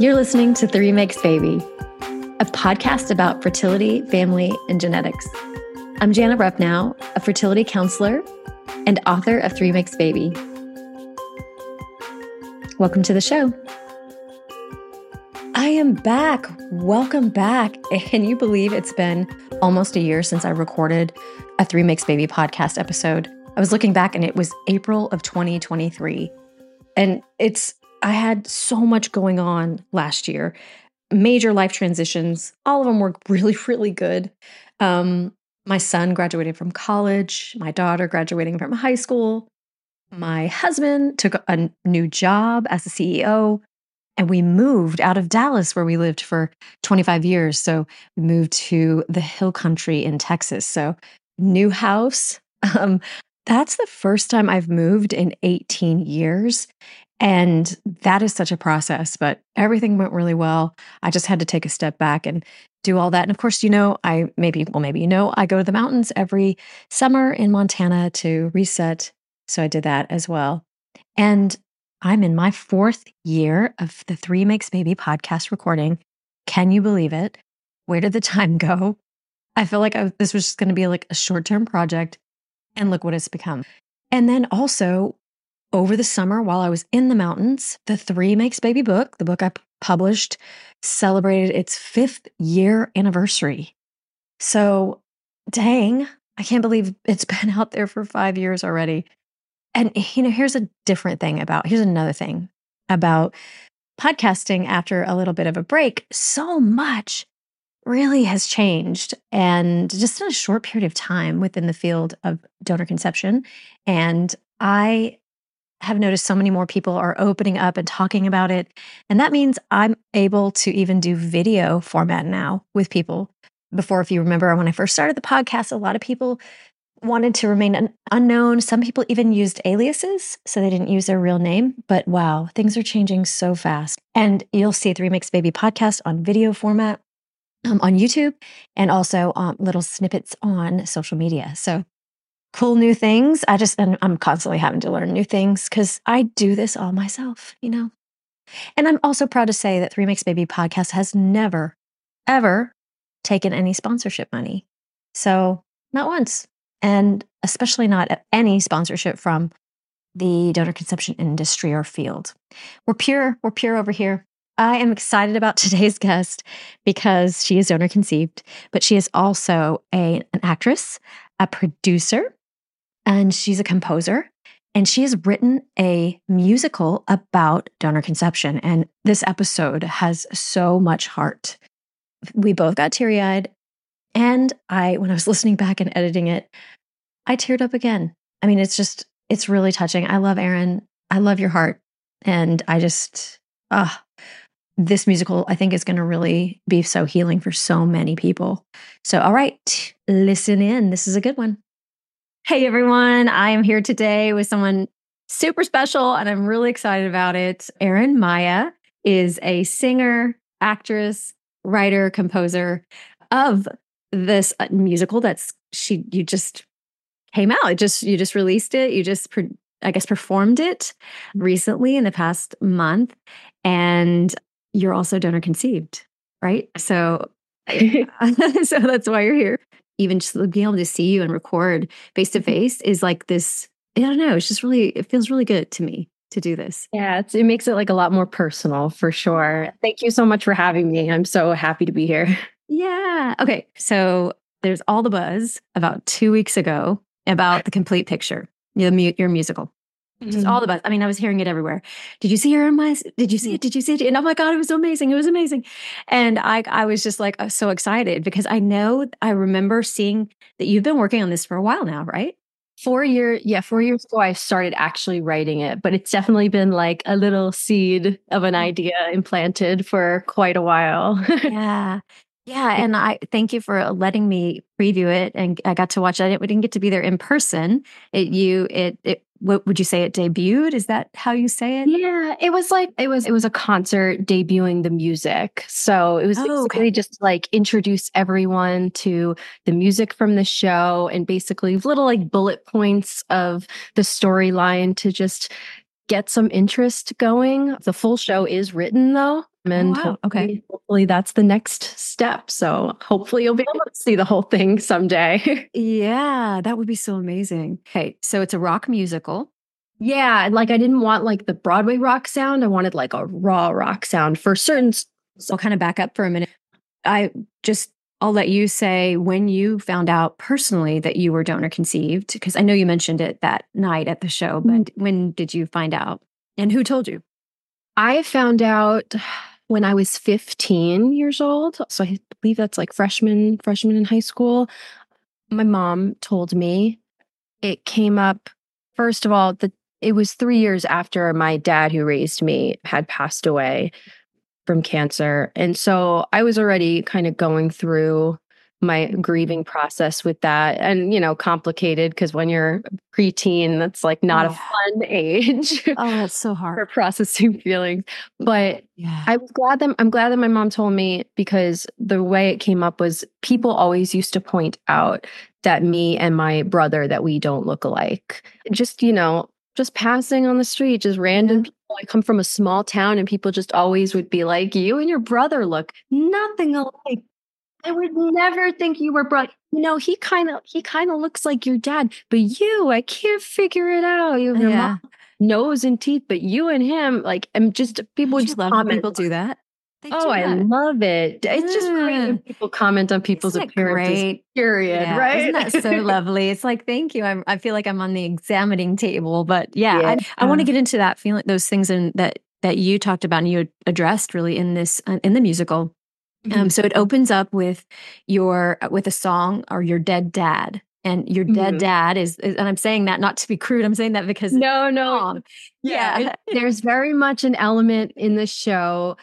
You're listening to Three Makes Baby, a podcast about fertility, family, and genetics. I'm Jana Rupnow, a fertility counselor and author of Three Makes Baby. Welcome to the show. I am back. Welcome back. Can you believe it's been almost a year since I recorded a Three Makes Baby podcast episode? I was looking back and it was April of 2023. And it's I had so much going on last year, major life transitions. All of them were really, really good. Um, my son graduated from college, my daughter graduating from high school. My husband took a new job as a CEO, and we moved out of Dallas, where we lived for 25 years. So we moved to the hill country in Texas. So, new house. Um, that's the first time I've moved in 18 years. And that is such a process, but everything went really well. I just had to take a step back and do all that. And of course, you know, I maybe, well, maybe you know, I go to the mountains every summer in Montana to reset. So I did that as well. And I'm in my fourth year of the Three Makes Baby podcast recording. Can you believe it? Where did the time go? I feel like I, this was just going to be like a short term project. And look what it's become. And then also, over the summer while I was in the mountains, the Three Makes Baby book, the book I published, celebrated its fifth year anniversary. So, dang, I can't believe it's been out there for five years already. And, you know, here's a different thing about, here's another thing about podcasting after a little bit of a break. So much really has changed and just in a short period of time within the field of donor conception. And I have noticed so many more people are opening up and talking about it. And that means I'm able to even do video format now with people. Before, if you remember, when I first started the podcast, a lot of people wanted to remain un- unknown. Some people even used aliases, so they didn't use their real name. But wow, things are changing so fast. And you'll see Three Makes Baby podcast on video format um, on YouTube and also um, little snippets on social media. So cool new things. I just, and I'm constantly having to learn new things because I do this all myself, you know? And I'm also proud to say that Three Makes Baby podcast has never, ever taken any sponsorship money. So, not once. And especially not any sponsorship from the donor conception industry or field. We're pure, we're pure over here. I am excited about today's guest because she is donor conceived, but she is also a, an actress, a producer, and she's a composer. And she has written a musical about donor conception. And this episode has so much heart. We both got teary eyed. And I, when I was listening back and editing it, I teared up again. I mean, it's just, it's really touching. I love Erin. I love your heart. And I just, ah, this musical, I think, is going to really be so healing for so many people. So, all right, listen in. This is a good one. Hey everyone, I am here today with someone super special and I'm really excited about it. Erin Maya is a singer, actress, writer, composer of this uh, musical that's she you just came out. It just you just released it. You just I guess performed it recently in the past month and you're also donor conceived, right? So so that's why you're here. Even just being able to see you and record face to face is like this i don't know it's just really it feels really good to me to do this. Yeah it makes it like a lot more personal for sure. Thank you so much for having me. I'm so happy to be here. Yeah okay so there's all the buzz about two weeks ago about the complete picture your, your musical just mm-hmm. all the buzz. I mean, I was hearing it everywhere. Did you see her in my? Did you see it? Did you see it? And oh my god, it was so amazing! It was amazing. And I, I was just like uh, so excited because I know I remember seeing that you've been working on this for a while now, right? Four year, yeah, four years ago I started actually writing it, but it's definitely been like a little seed of an mm. idea implanted for quite a while. yeah. Yeah, and I thank you for letting me preview it, and I got to watch it. We didn't get to be there in person. It you it it what would you say it debuted? Is that how you say it? Yeah, it was like it was it was a concert debuting the music. So it was oh, basically okay. just like introduce everyone to the music from the show and basically little like bullet points of the storyline to just get some interest going. The full show is written though. And oh, wow. okay. Hopefully that's the next step. So hopefully you'll be able to see the whole thing someday. yeah, that would be so amazing. Okay. So it's a rock musical. Yeah. Like I didn't want like the Broadway rock sound. I wanted like a raw rock sound for certain. So I'll kind of back up for a minute. I just I'll let you say when you found out personally that you were donor conceived, because I know you mentioned it that night at the show, but mm-hmm. when did you find out and who told you? I found out when I was 15 years old. So I believe that's like freshman, freshman in high school. My mom told me it came up, first of all, that it was three years after my dad, who raised me, had passed away from cancer. And so I was already kind of going through my mm-hmm. grieving process with that and you know complicated because when you're preteen that's like not oh. a fun age oh that's so hard for processing feelings but yeah. i was glad that i'm glad that my mom told me because the way it came up was people always used to point out that me and my brother that we don't look alike just you know just passing on the street just random yeah. people I come from a small town and people just always would be like, you and your brother look nothing alike. I would never think you were brother. You know, he kind of he kind of looks like your dad, but you, I can't figure it out. You have yeah. nose and teeth, but you and him, like, I'm just people just love people do that. They oh, I love it. It's just great when people comment on people's appearances. Great? Period. Yeah. Right? Isn't that so lovely? It's like, thank you. I'm, I feel like I'm on the examining table, but yeah, yeah. I, I want to get into that feeling, those things, and that that you talked about and you addressed really in this uh, in the musical. Um, mm-hmm. so it opens up with your uh, with a song or your dead dad and your dead mm-hmm. dad is, is, and i'm saying that not to be crude i'm saying that because no no yeah, yeah. there's very much an element in the show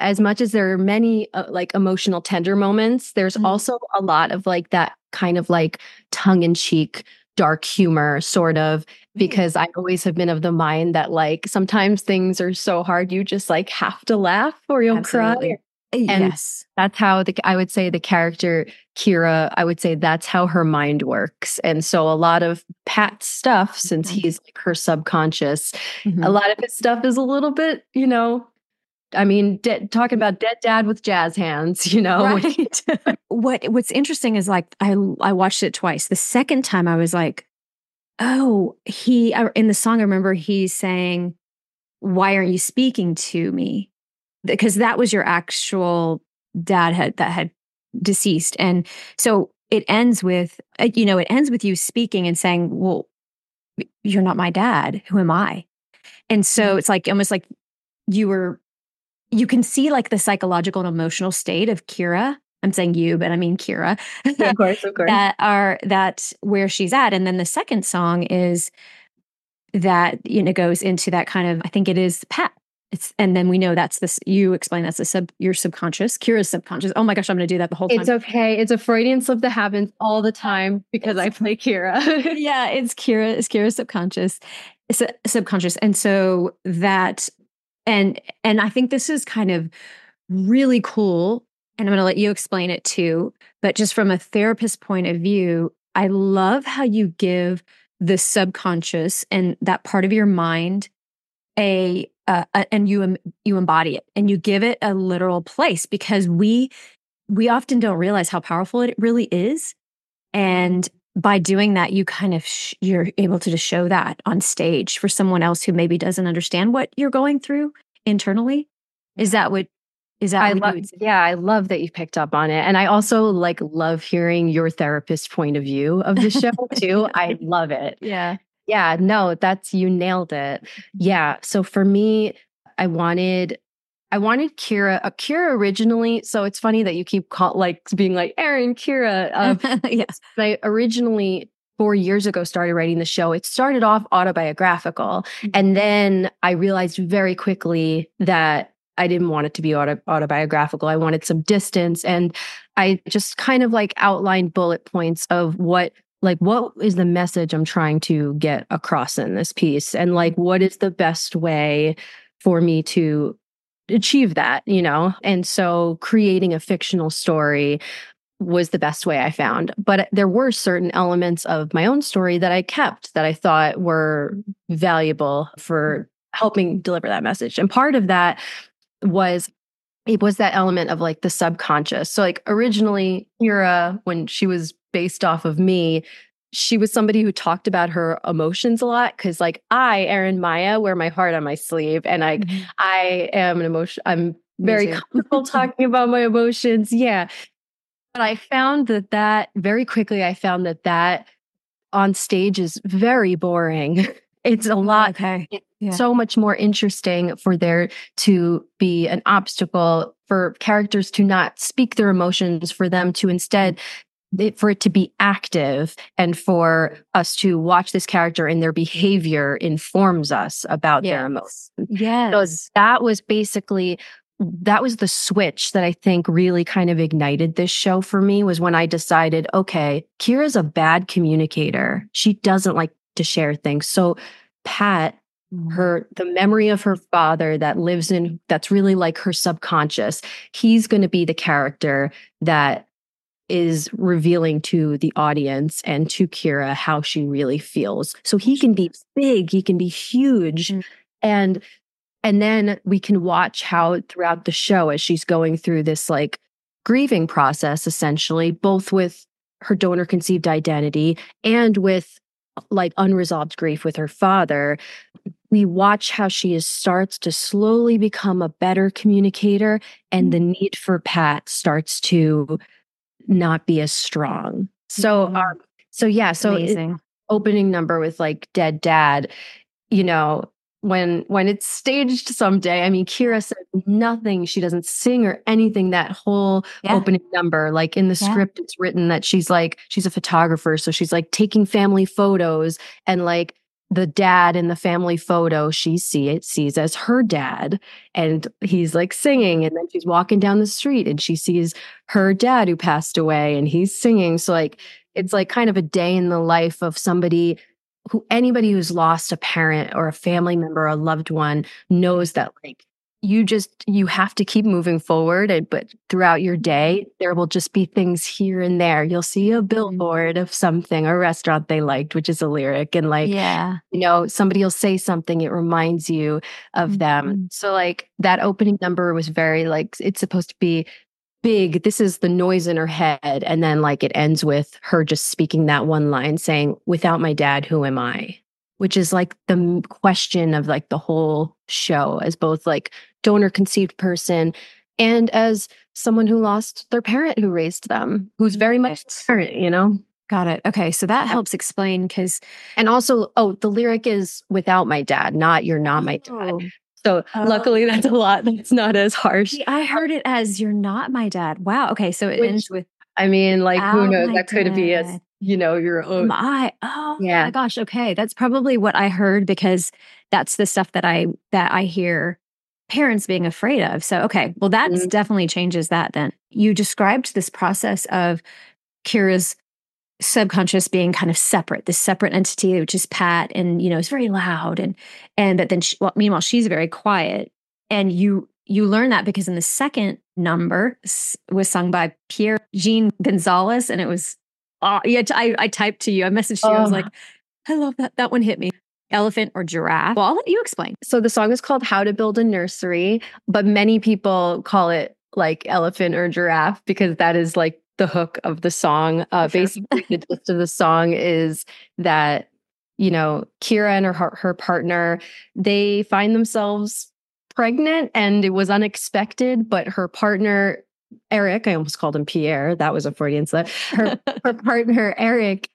as much as there are many uh, like emotional tender moments there's mm-hmm. also a lot of like that kind of like tongue-in-cheek dark humor sort of because i always have been of the mind that like sometimes things are so hard you just like have to laugh or you'll Absolutely. cry and yes. That's how the I would say the character Kira, I would say that's how her mind works. And so a lot of Pat's stuff, since mm-hmm. he's like her subconscious, mm-hmm. a lot of his stuff is a little bit, you know, I mean, de- talking about dead dad with jazz hands, you know. Right. what What's interesting is like I I watched it twice. The second time I was like, oh, he in the song. I remember he's saying, "Why aren't you speaking to me?" Because that was your actual dad had that had deceased. And so it ends with uh, you know it ends with you speaking and saying well you're not my dad. Who am i? And so mm-hmm. it's like almost like you were you can see like the psychological and emotional state of kira. I'm saying you but i mean kira. Yeah, of course of course. That are that where she's at. And then the second song is that you know goes into that kind of i think it is pat it's and then we know that's this you explain that's the sub your subconscious kira's subconscious. Oh my gosh i'm going to do that the whole time. it's okay. It's a freudian slip that happens all the time because i play kira. Yeah it's kira it's kira's subconscious. It's a subconscious and so that and and i think this is kind of really cool and i'm going to let you explain it too but just from a therapist point of view i love how you give the subconscious and that part of your mind a uh, and you you embody it and you give it a literal place because we we often don't realize how powerful it really is and by doing that you kind of sh- you're able to just show that on stage for someone else who maybe doesn't understand what you're going through internally. Is that what is that I love yeah I love that you picked up on it and I also like love hearing your therapist point of view of the show too. I love it. Yeah yeah, no, that's you nailed it. Yeah. So for me, I wanted I wanted Kira, uh, Kira originally. So it's funny that you keep call, like being like Erin Kira. Um, yes, I originally four years ago started writing the show. It started off autobiographical, mm-hmm. and then I realized very quickly that I didn't want it to be auto, autobiographical. I wanted some distance, and I just kind of like outlined bullet points of what like what is the message i'm trying to get across in this piece? And like what is the best way for me to achieve that you know? And so creating a fictional story was the best way i found. But there were certain elements of my own story that i kept that i thought were valuable for mm-hmm. helping deliver that message. And part of that was it was that element of like the subconscious. So like originally Kira, when she was based off of me, she was somebody who talked about her emotions a lot because like I, Erin Maya, wear my heart on my sleeve and I mm-hmm. I am an emotion I'm very comfortable talking about my emotions. Yeah. But I found that that very quickly I found that that on stage is very boring. It's a oh, lot. Okay. Yeah. So much more interesting for there to be an obstacle for characters to not speak their emotions, for them to instead for it to be active and for us to watch this character and their behavior informs us about yes. their emotions. Yes. So that was basically that was the switch that I think really kind of ignited this show for me was when I decided, okay, Kira's a bad communicator. She doesn't like to share things. So Pat, mm-hmm. her the memory of her father that lives in that's really like her subconscious, he's going to be the character that is revealing to the audience and to Kira how she really feels. So he can be big, he can be huge. Mm-hmm. And and then we can watch how throughout the show, as she's going through this like grieving process, essentially, both with her donor conceived identity and with like unresolved grief with her father, we watch how she is, starts to slowly become a better communicator and the mm-hmm. need for Pat starts to not be as strong. So, mm-hmm. um, so yeah, so it, opening number with like dead dad, you know, when when it's staged someday i mean kira said nothing she doesn't sing or anything that whole yeah. opening number like in the yeah. script it's written that she's like she's a photographer so she's like taking family photos and like the dad in the family photo she see it sees as her dad and he's like singing and then she's walking down the street and she sees her dad who passed away and he's singing. So like it's like kind of a day in the life of somebody who anybody who's lost a parent or a family member or a loved one knows that like you just you have to keep moving forward and but throughout your day there will just be things here and there. You'll see a mm-hmm. billboard of something a restaurant they liked which is a lyric and like yeah. you know somebody will say something it reminds you of mm-hmm. them so like that opening number was very like it's supposed to be big. This is the noise in her head and then like it ends with her just speaking that one line saying without my dad who am i which is like the question of like the whole show as both like donor conceived person and as someone who lost their parent who raised them who's very much parent you know got it okay so that helps explain because and also oh the lyric is without my dad not you're not my dad oh. So oh. luckily that's a lot that's not as harsh. I heard it as you're not my dad. Wow. Okay. So it Which, ends with I mean, like who knows? That could be as you know, your own my oh yeah. my gosh. Okay. That's probably what I heard because that's the stuff that I that I hear parents being afraid of. So okay. Well, that mm-hmm. definitely changes that then. You described this process of Kira's subconscious being kind of separate this separate entity which is pat and you know it's very loud and and but then she, well, meanwhile she's very quiet and you you learn that because in the second number was sung by pierre jean gonzalez and it was uh, yeah I, I typed to you i messaged you oh. i was like i love that that one hit me elephant or giraffe well i'll let you explain so the song is called how to build a nursery but many people call it like elephant or giraffe because that is like the hook of the song. Uh, sure. Basically, the gist of the song is that you know Kira and her her partner they find themselves pregnant, and it was unexpected. But her partner Eric, I almost called him Pierre. That was a Freudian slip. Her her partner Eric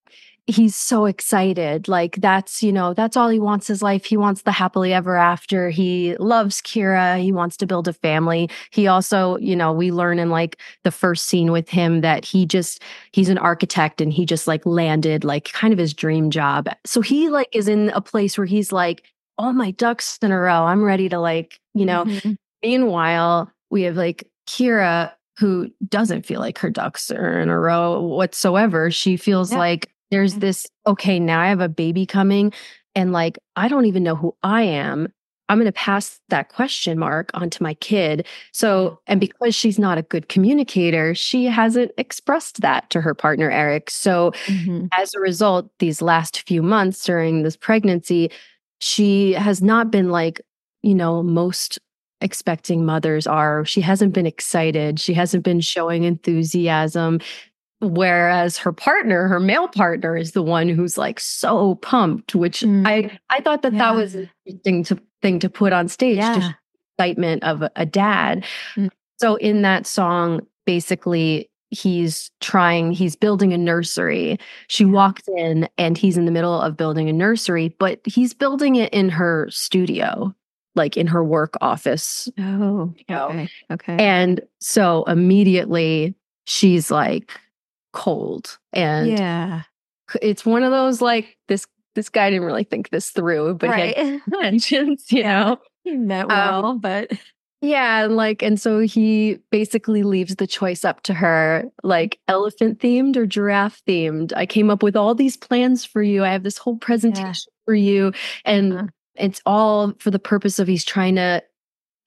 he's so excited. Like that's, you know, that's all he wants his life. He wants the happily ever after. He loves Kira. He wants to build a family. He also, you know, we learn in like the first scene with him that he just he's an architect and he just like landed like kind of his dream job. So he like is in a place where he's like all my ducks in a row. I'm ready to like, you know. Mm-hmm. Meanwhile, we have like Kira who doesn't feel like her ducks are in a row whatsoever. She feels yeah. like there's mm-hmm. this, okay, now I have a baby coming and like, I don't even know who I am. I'm going to pass that question mark onto my kid. So, and because she's not a good communicator, she hasn't expressed that to her partner, Eric. So, mm-hmm. as a result, these last few months during this pregnancy, she has not been like, you know, most expecting mothers are. She hasn't been excited. She hasn't been showing enthusiasm. Whereas her partner, her male partner, is the one who's like so pumped, which mm. I I thought that yeah. that was an interesting to, thing to put on stage. Yeah. Just excitement of a, a dad. Mm. So in that song, basically he's trying he's building a nursery she walks in and he's in the middle of building a nursery but he's building it in her studio like in her work office oh you know? okay okay and so immediately she's like cold and yeah it's one of those like this this guy didn't really think this through but right. he had intentions you know he meant well um, but yeah, and like, and so he basically leaves the choice up to her, like elephant themed or giraffe themed. I came up with all these plans for you. I have this whole presentation yeah. for you. And uh-huh. It's all for the purpose of he's trying to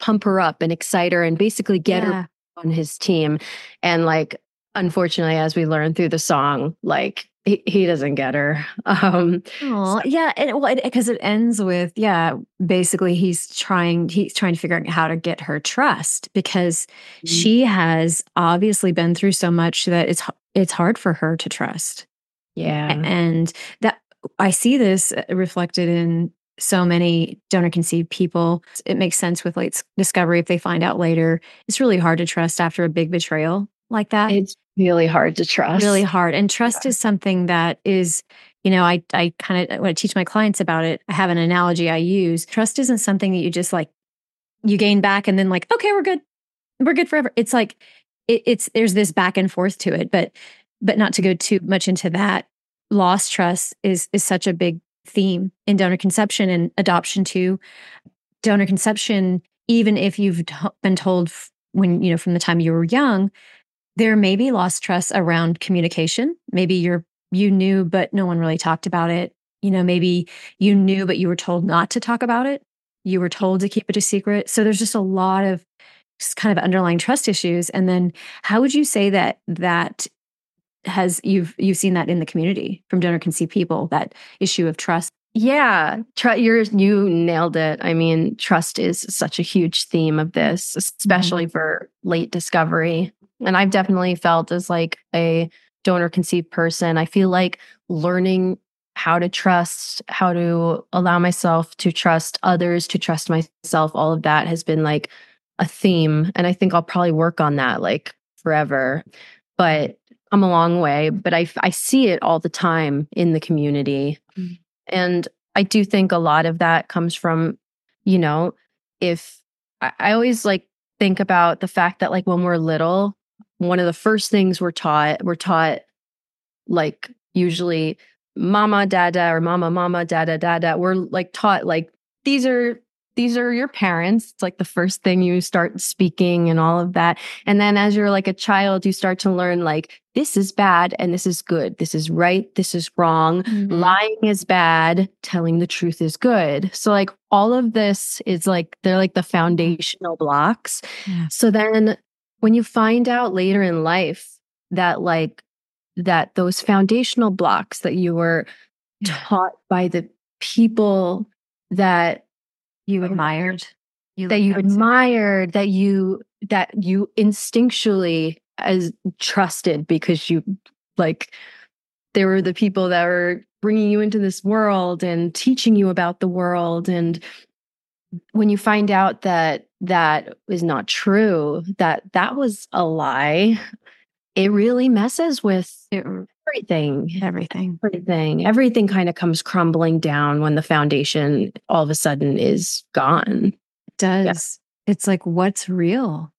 pump her up and excite her and basically get yeah. her on his team. And like, unfortunately, as we learn through the song, like he, he doesn't get her. Um, so. yeah, and well, because it, it, ends with yeah, basically he's trying he's trying to figure out how to get her trust because mm-hmm. she has obviously been through so much that it's it's hard for her to trust. Yeah, and that I see this uh, reflected in so many donor conceived people. It makes sense with late discovery if they find out later. It's really hard to trust after a big betrayal like that. It's really hard to trust. Really hard. And trust yeah. is something that is, you know, I I kind of uh, when I teach my clients about it, I have an analogy I use. Trust isn't something that you just like you gain back and then like, okay, we're good. We're good forever. It's like it, it's there's this back and forth to it, but but not to go too much into that. Lost trust is is such a big theme in donor conception and adoption too. Donor conception, even if you've t- been told when you know from the time you were young there may be lost trust around communication. Maybe you're you knew, but no one really talked about it. You know, maybe you knew, but you were told not to talk about it. You were told to keep it a secret. So there's just a lot of just kind of underlying trust issues. And then how would you say that that has you've you've seen that in the community from donor conceived people, that issue of trust? Yeah, tr- you're, you nailed it. I mean, trust is such a huge theme of this, especially mm-hmm. for late discovery. And I've definitely felt as like a donor conceived person, I feel like learning how to trust, how to allow myself to trust others, to trust myself, all of that has been like a theme. And I think I'll probably work on that like forever. But I'm a long way, but I, I see it all the time in the community. Mm-hmm. And I do think a lot of that comes from, you know, if I, I always like think about the fact that like when we're little, one of the first things we're taught, we're taught like usually mama, dada, or mama, mama, dada, dada. We're like taught like these are these are your parents. It's like the first thing you start speaking and all of that. And then as you're like a child, you start to learn like this is bad and this is good. This is right. This is wrong. Mm-hmm. Lying is bad. Telling the truth is good. So like all of this is like they're like the foundational blocks. Yeah. So then when you find out later in life that like that those foundational blocks that you were yeah. taught by the people that you admired you that you admired that you that you instinctually as trusted because you like they were the people that were bringing you into this world and teaching you about the world and when you find out that that is not true, that that was a lie, it really messes with everything. Everything. Everything. Everything kind of comes crumbling down when the foundation all of a sudden is gone. It does. Yeah. It's like what's real?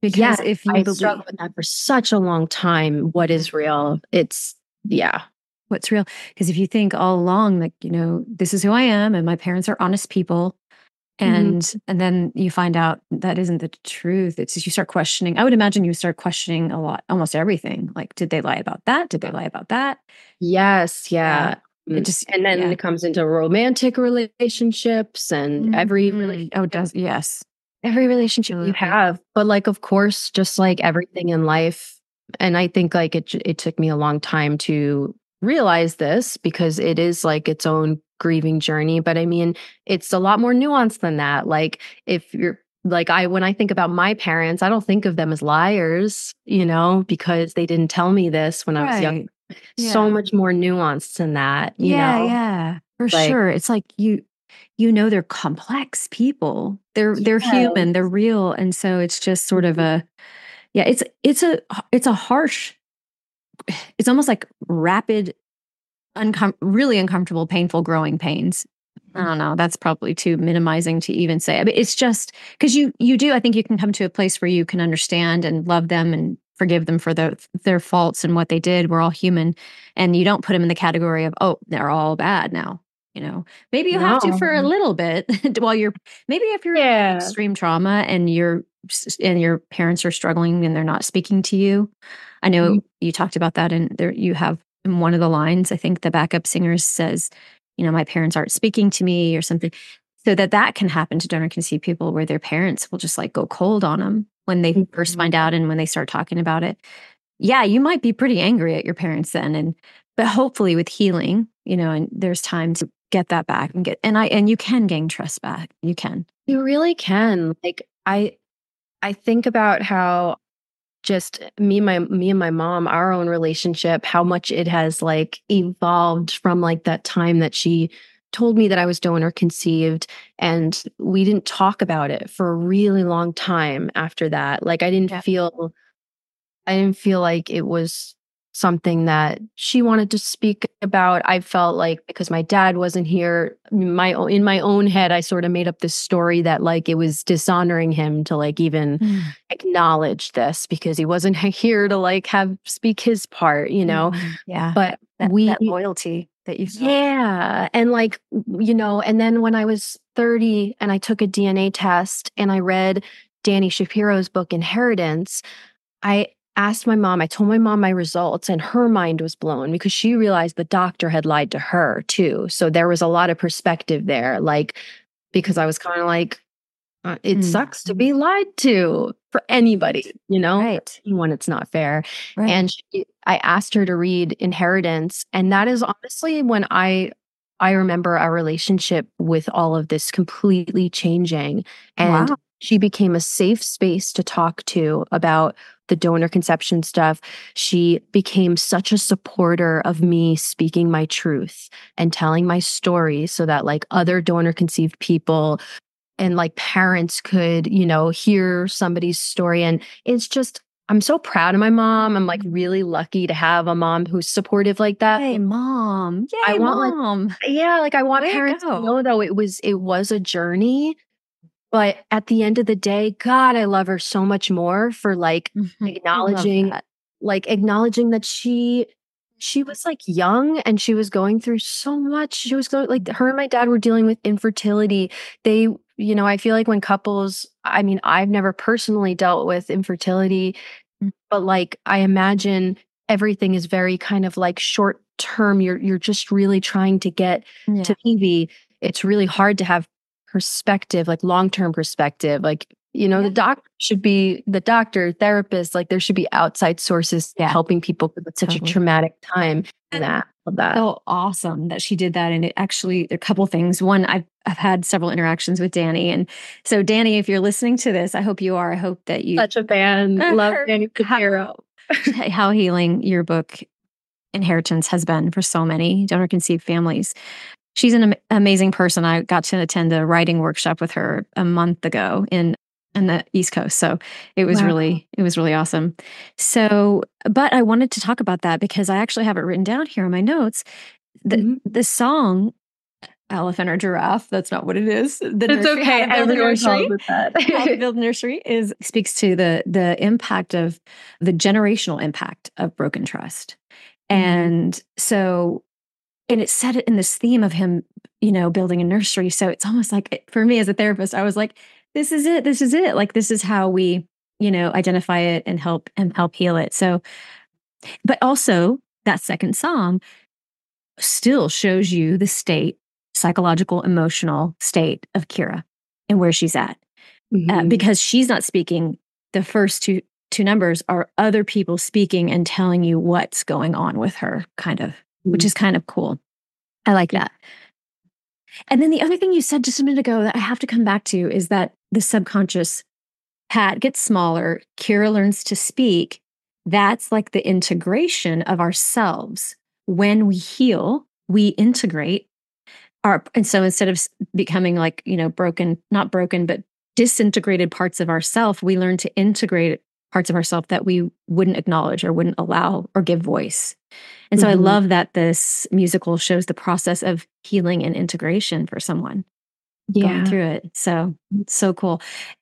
Because if you I believe struggled with that for such a long time, what is real? It's yeah. What's real? Because if you think all along, like, you know, this is who I am and my parents are honest people. And mm-hmm. and then you find out that isn't the truth. It's you start questioning. I would imagine you start questioning a lot almost everything. Like did they lie about that? Did they lie about that? Yes yeah, yeah. it mm, just and then yeah. it comes into romantic relationships and mm-hmm. every really oh does yes. every relationship you have. But like of course just like everything in life and i think like it it took me a long time to realize this because it is like its own grieving journey but i mean it's a lot more nuanced than that like if you're like I when I think about my parents, I don't think of them as liars, you know, because they didn't tell me this when right. I was young. Yeah. So much more nuanced than that. yeah, know? yeah, for like, sure. It's like you you know they're complex people. They're they're human, they're real. And so it's just sort of mm-hmm. a yeah, it's it's a it's a harsh it's almost like rapid uncom- really uncomfortable, painful growing pains. I don't know. That's probably too minimizing to even say. I mean, it's just because you you do. I think you can come to a place where you can understand and love them and forgive them for their their faults and what they did. We're all human, and you don't put them in the category of oh they're all bad now. You know, maybe you no. have to for a little bit while you're maybe if you're yeah. in extreme trauma and you're and your parents are struggling and they're not speaking to you. I know mm-hmm. you talked about that, and there you have in one of the lines. I think the backup singer says, "You know, my parents aren't speaking to me," or something. So that that can happen to donor conceived people, where their parents will just like go cold on them when they mm-hmm. first find out and when they start talking about it. Yeah, you might be pretty angry at your parents then, and but hopefully with healing, you know, and there's time to get that back and get and I and you can gain trust back. You can. You really can. Like I I think about how just me my me and my mom our own relationship how much it has like evolved from like that time that she told me that I was donor conceived and we didn't talk about it for a really long time after that like I didn't yeah. feel I didn't feel like it was something that she wanted to speak about. I felt like because my dad wasn't here, my in my own head, I sort of made up this story that like it was dishonoring him to like even mm. acknowledge this because he wasn't here to like have speak his part, you know. Mm. Yeah, but that, we that loyalty that you yeah, and like you know, and then when I was thirty and I took a DNA test and I read Dani Shapiro's book Inheritance. I asked my mom, I told my mom my results, and her mind was blown because she realized the doctor had lied to her too. So there was a lot of perspective there. Like, because I was kind of like, uh, it mm. sucks to be lied to for anybody, you know, right. when it's not fair. Right. And she, I asked her to read Inheritance, and that is honestly when I I remember our relationship with all of this completely changing, and wow. She became a safe space to talk to about the donor conception stuff, she became such a supporter of me speaking my truth and telling my story so that like other donor conceived people and like parents could, you know, hear somebody's story. And it's just, I'm so proud of my mom. I'm like really lucky to have a mom who's supportive like that. Hey, mom. Yay, I want mom. Like, yeah, like I want Way parents to, to know though it was it was a journey but at the end of the day, God, I love her so much more for like mm-hmm. acknowledging, like acknowledging that she she was like young and she was going through so much. She was going like her and my dad were dealing with infertility. They, you know, I feel like when couples, I mean, I've never personally dealt with infertility, mm. but like I imagine everything is very kind of like short term. You're you're just really trying to get yeah. to baby. It's really hard to have perspective, like long term perspective. Like, you know, yeah. the doc should be the doctor, therapist, like there should be outside sources yeah. helping people with such totally. a traumatic time. And that, that. So awesome that she did that. And it actually, a couple things. One, I've, I've had several interactions with Dani. And so, Dani, if you're listening to this, I hope you are. I hope that you. Such a fan. Love Dani Shapiro. How, how healing your book inheritance has been for so many donor conceived families she's an am- amazing person. I got to attend a writing workshop with her a month ago in in the East Coast. So it was wow. really it was really awesome. So, but I wanted to talk about that because I actually have it written down here in my notes. The mm-hmm. the song elephant or giraffe. That's not what it is. The it's nursery, okay. Everyone calls it that. build nursery is speaks to the the impact of the generational impact of broken trust. Mm-hmm. And so and it set it in this theme of him, you know, building a nursery. So it's almost like for me as a therapist, I was like, this is it. This is it. Like this is how we, you know, identify it and help and help heal it. So, but also that second song still shows you the state, psychological, emotional state of Kira and where she's at. Uh, mm-hmm. Uh, because she's not speaking the first two two numbers are other people speaking and telling you what's going on with her kind of which is mm-hmm. kind of cool. I like that. And then the other thing you said just a minute ago that I have to come back to is that the subconscious Pat gets smaller, Kira learns to speak. That's like the integration of ourselves. When we heal, we integrate our, and so instead of becoming like, you know, broken, not broken, but disintegrated parts of ourself, we learn to integrate parts of ourself that we wouldn't acknowledge or wouldn't allow or give voice. And so mm-hmm. I love that this musical shows the process of healing and integration for someone yeah. going through it. So, so cool.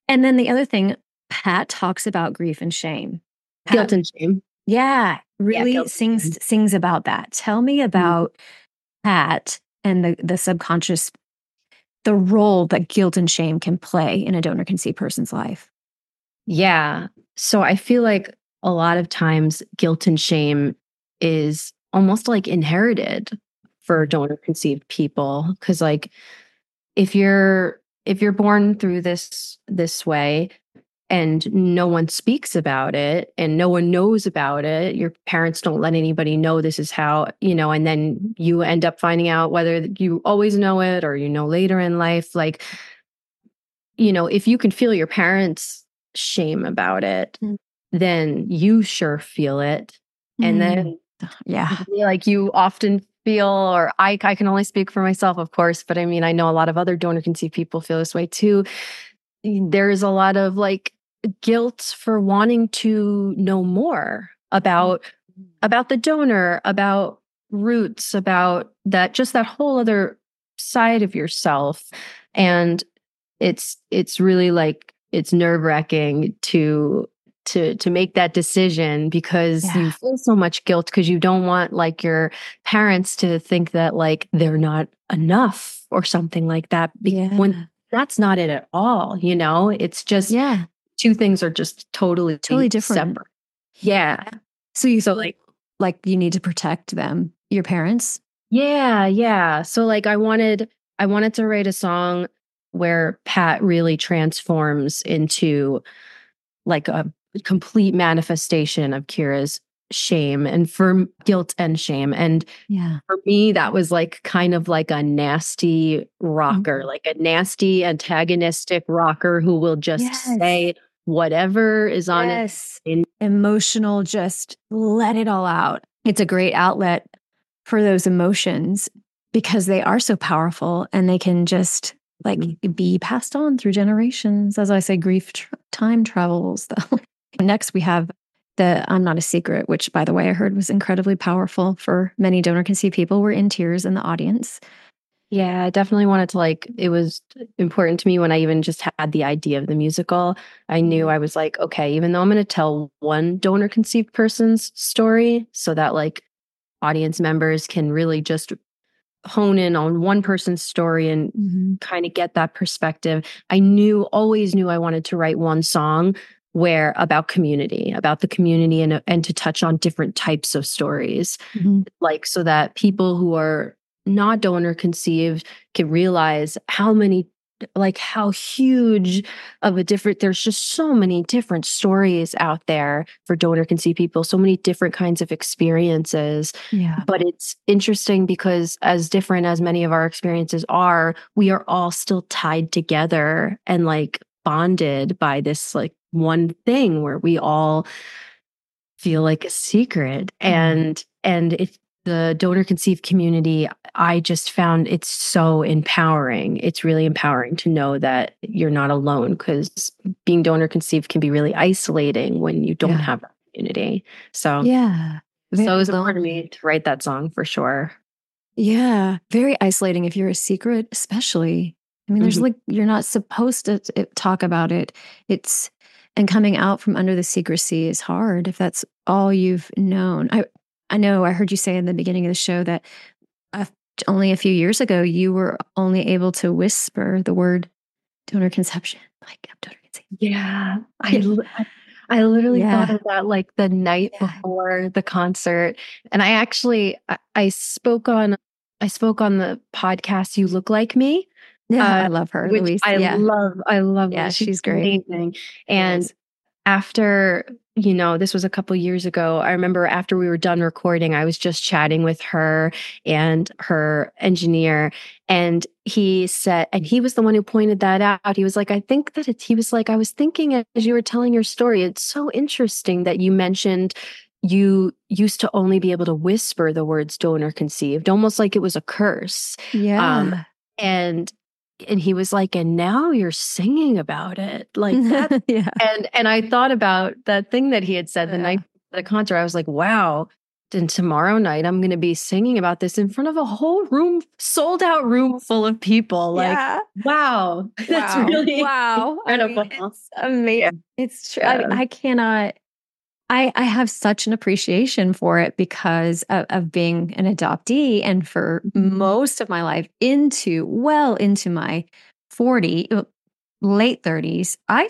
And then the other thing, Pat talks about grief and shame. Pat, guilt and shame. Yeah, really yeah, sings sings about that. Tell me mm-hmm. about mm-hmm. Pat and the the subconscious the role that guilt and shame can play in a donor conceived person's life. Yeah. So I feel like a lot of times guilt and shame is almost like inherited for donor conceived people because like if you're if you're born through this this way and no one speaks about it and no one knows about it your parents don't let anybody know this is how you know and then you end up finding out whether you always know it or you know later in life like you know if you can feel your parents shame about it mm. then you sure feel it mm. and then yeah like you often feel or I, I can only speak for myself of course but i mean i know a lot of other donor conceived people feel this way too there's a lot of like guilt for wanting to know more about mm-hmm. about the donor about roots about that just that whole other side of yourself and it's it's really like it's nerve wracking to to to make that decision because yeah. you feel so much guilt because you don't want like your parents to think that like they're not enough or something like that yeah. when that's not it at all you know? It's just yeah. two things are just totally totally different. separate. yeah. So you so like like you need to protect them your parents? Yeah yeah. So like i wanted i wanted to write a song where pat really transforms into like a complete manifestation of Kira's shame and for guilt and shame. And yeah, for me, that was like kind of like a nasty rocker, mm-hmm. like a nasty antagonistic rocker who will just yes. say whatever is on yes. it. In- Emotional, just let it all out. It's a great outlet for those emotions because they are so powerful and they can just like mm-hmm. be passed on through generations. As I say, grief tra- time travels though. Next, we have the I'm Not a Secret, which, by the way, I heard was incredibly powerful for many donor conceived people. Were in tears in the audience. Yeah, I definitely wanted to like, it was important to me when I even just had the idea of the musical. I knew mm-hmm. I was like, okay, even though I'm going to tell one donor conceived person's story so that like audience members can really just hone in on one person's story and mm-hmm. kind of get that perspective. I knew, always knew I wanted to write one song where about community, about the community and, and to touch on different types of stories, mm-hmm. like so that people who are not donor conceived can realize how many like how huge of a different there's just so many different stories out there for donor conceived people so many different kinds of experiences yeah but it's interesting because as different as many of our experiences are we are all still tied together and like bonded by this like one thing where we all feel like a secret mm. and and if the donor conceived community i just found it's so empowering. It's really empowering to know that you're not alone because being donor conceived can be really isolating when you don't yeah. have that community. So yeah. so it was important to me to write that song for sure. Yeah. Very isolating if you're a secret especially. I mean there's mm-hmm. like you're not supposed to talk about it. It's and coming out from under the secrecy is hard if that's all you've known. I I know I heard you say in the beginning of the show that uh, only a few years ago you were only able to whisper the word donor conception, like donor conception. Yeah, I I literally yeah. thought of that like the night yeah. before the concert, and I actually I, I spoke on I spoke on the podcast "You Look Like Me." Yeah, uh, I love her. Which Louise. I yeah. love. I love. Yeah, she's, she's great. Amazing. And after you know this was a couple years ago i remember after we were done recording i was just chatting with her and her engineer and he said and he was the one who pointed that out. He was like i think that it's he was like i was thinking as you were telling your story it's so interesting that you mentioned you used to only be able to whisper the words donor conceived almost like it was a curse. Yeah. Um, and and he was like and now you're singing about it. Like that yeah. and and i thought about that thing that he had said the night the concert. I was like wow and tomorrow night i'm going to be singing about this in front of a whole room sold out room full of people. Like yeah. wow that's really wow. Incredible I mean, it's amazing yeah. it's true I, I cannot I, I have such an appreciation for it because of, of, being an adoptee and for mm-hmm. most of my life into well into my 40 uh, late 30s i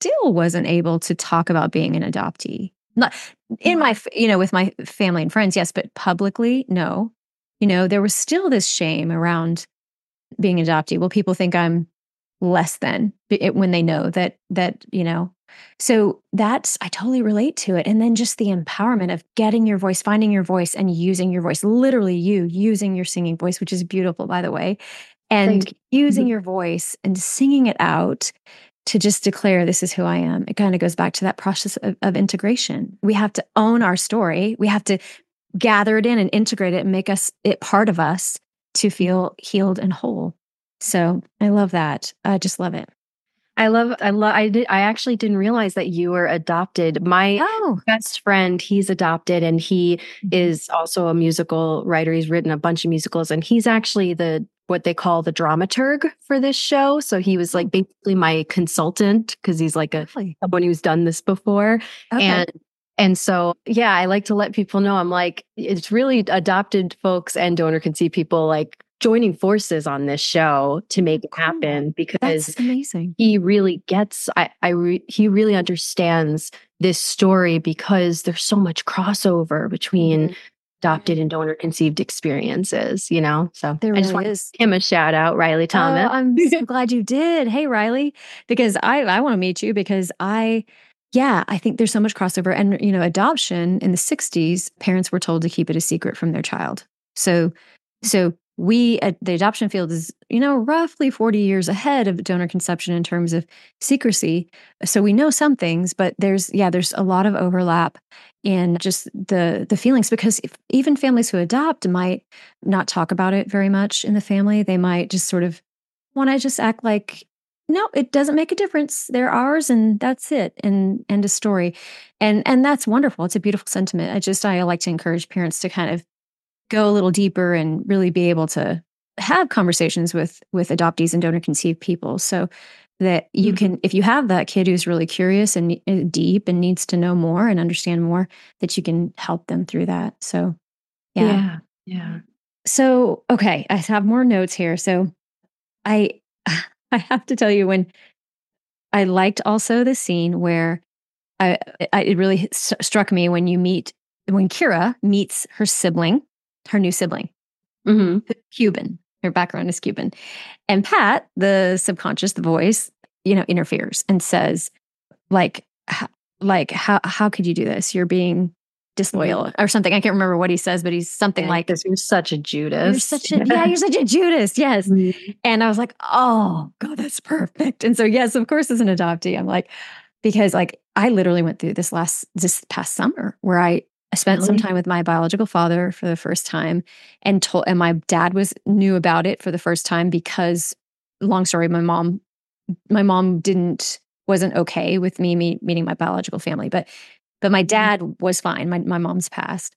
still wasn't able to talk about being an adoptee. Not in my you know with my family and friends yes but publicly no. You know there was still this shame around being an adoptee. Well people think i'm less than when they know that that you know so that's, I totally relate to it. And then just the empowerment of getting your voice, finding your voice, and using your voice, literally you using your singing voice, which is beautiful, by the way, and using mm-hmm. your voice and singing it out to just declare this is who I am. It kind of goes back to that process of, of integration. We have to own our story. We have to gather it in and integrate it and make us it part of us to mm-hmm. feel healed and whole. So I love that. I just love it. I love, I love, I did, I actually didn't realize that you were adopted. My oh. best friend, he's adopted and he mm-hmm. is also a musical writer. He's written a bunch of musicals and he's actually the, what they call the dramaturg for this show. So he was like oh. basically my consultant because he's like a, really? someone who's done this before. Okay. And and so, yeah, I like to let people know I'm like, it's really adopted folks and donor conceived people like joining forces on this show to make it happen because That's amazing. He really gets I I re, he really understands this story because there's so much crossover between mm-hmm. adopted and donor conceived experiences, you know. So there I just want is. him a shout out, Riley Thomas. Oh, I'm so glad you did. Hey Riley, because I I want to meet you because I yeah, I think there's so much crossover and you know, adoption in the 60s, parents were told to keep it a secret from their child. So so we at the adoption field is you know roughly 40 years ahead of donor conception in terms of secrecy. So we know some things but there's yeah there's a lot of overlap in just the the feelings because if, even families who adopt might not talk about it very much in the family. They might just sort of want to just act like no it doesn't make a difference. They're ours and that's it and end of story. And and that's wonderful. It's a beautiful sentiment. I just i like to encourage parents to kind of go a little deeper and really be able to have conversations with with adoptees and donor conceived people so that you mm-hmm. can if you have that kid who's really curious and, and uh, deep and needs to know more and understand more that you can help them through that so yeah yeah, yeah. so okay i have more notes here so i i have to tell you when i liked also the scene where i, I it really struck me when you meet when kira meets her sibling her new sibling, mm-hmm. Cuban. Her background is Cuban. And Pat, the subconscious, the voice, you know, interferes and says, like, like how how could you do this? You're being disloyal mm-hmm. or something. I can't remember what he says, but he's something yeah, like this. You're such a Judas. You're such a, yeah, you're such a Judas. Yes. Mm-hmm. And I was like, oh God, that's perfect. And so yes, of course, as an adoptee, I'm like, because like I literally went through this last this past summer where I I spent some time with my biological father for the first time and told and my dad was knew about it for the first time because long story my mom my mom didn't wasn't okay with me meeting my biological family but but my mm-hmm. dad was fine my my mom's passed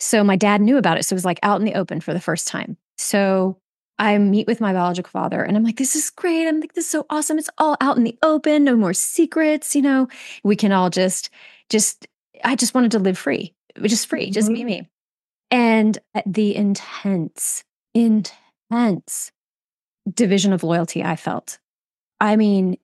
so my dad knew about it so it was like out in the open for the first time so I meet with my biological father and I'm like, this is great. I'm like, this is so awesome. It's all out in the open, no more secrets, you know. We can all just, just, I just wanted to live free just free, just mm-hmm. be me. And the intense, intense division of loyalty I felt. I mean,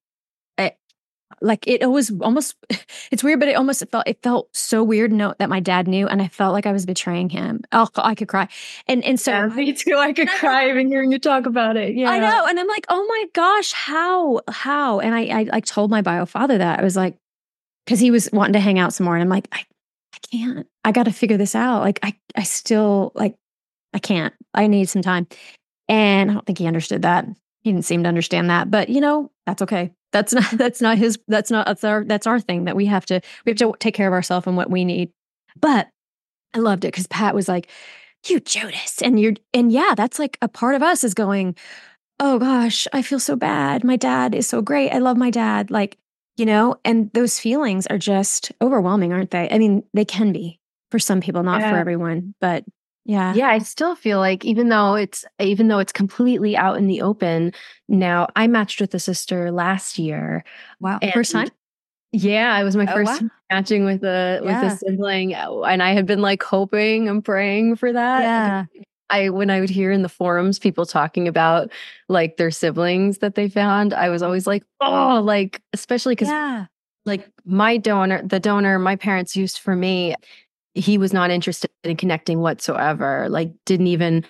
like it was almost it's weird, but it almost felt it felt so weird know that my dad knew, and I felt like I was betraying him. Oh, I could cry, and and so yeah, me too. I could cry even hearing you talk about it. Yeah, I know, and I'm like, oh my gosh, how how? And I I like told my bio father that I was like, because he was wanting to hang out some more. And I'm like, I, I can't. I got to figure this out. Like, I, I still like, I can't. I need some time. And I don't think he understood that. He didn't seem to understand that. But you know, that's okay. That's not. That's not his. That's not. That's our. That's our thing. That we have to. We have to take care of ourselves and what we need. But I loved it because Pat was like, "You Judas," and you're, and yeah, that's like a part of us is going. Oh gosh, I feel so bad. My dad is so great. I love my dad. Like you know, and those feelings are just overwhelming, aren't they? I mean, they can be for some people, not yeah. for everyone, but yeah. Yeah, I still feel like even though it's even though it's completely out in the open now, I matched with a sister last year. Wow. First time? Yeah, it was my oh, first wow. matching with a yeah. with a sibling and I had been like hoping and praying for that. Yeah. I when I would hear in the forums people talking about like their siblings that they found, I was always like, oh, like especially because yeah. like my donor, the donor my parents used for me, he was not interested in connecting whatsoever. Like didn't even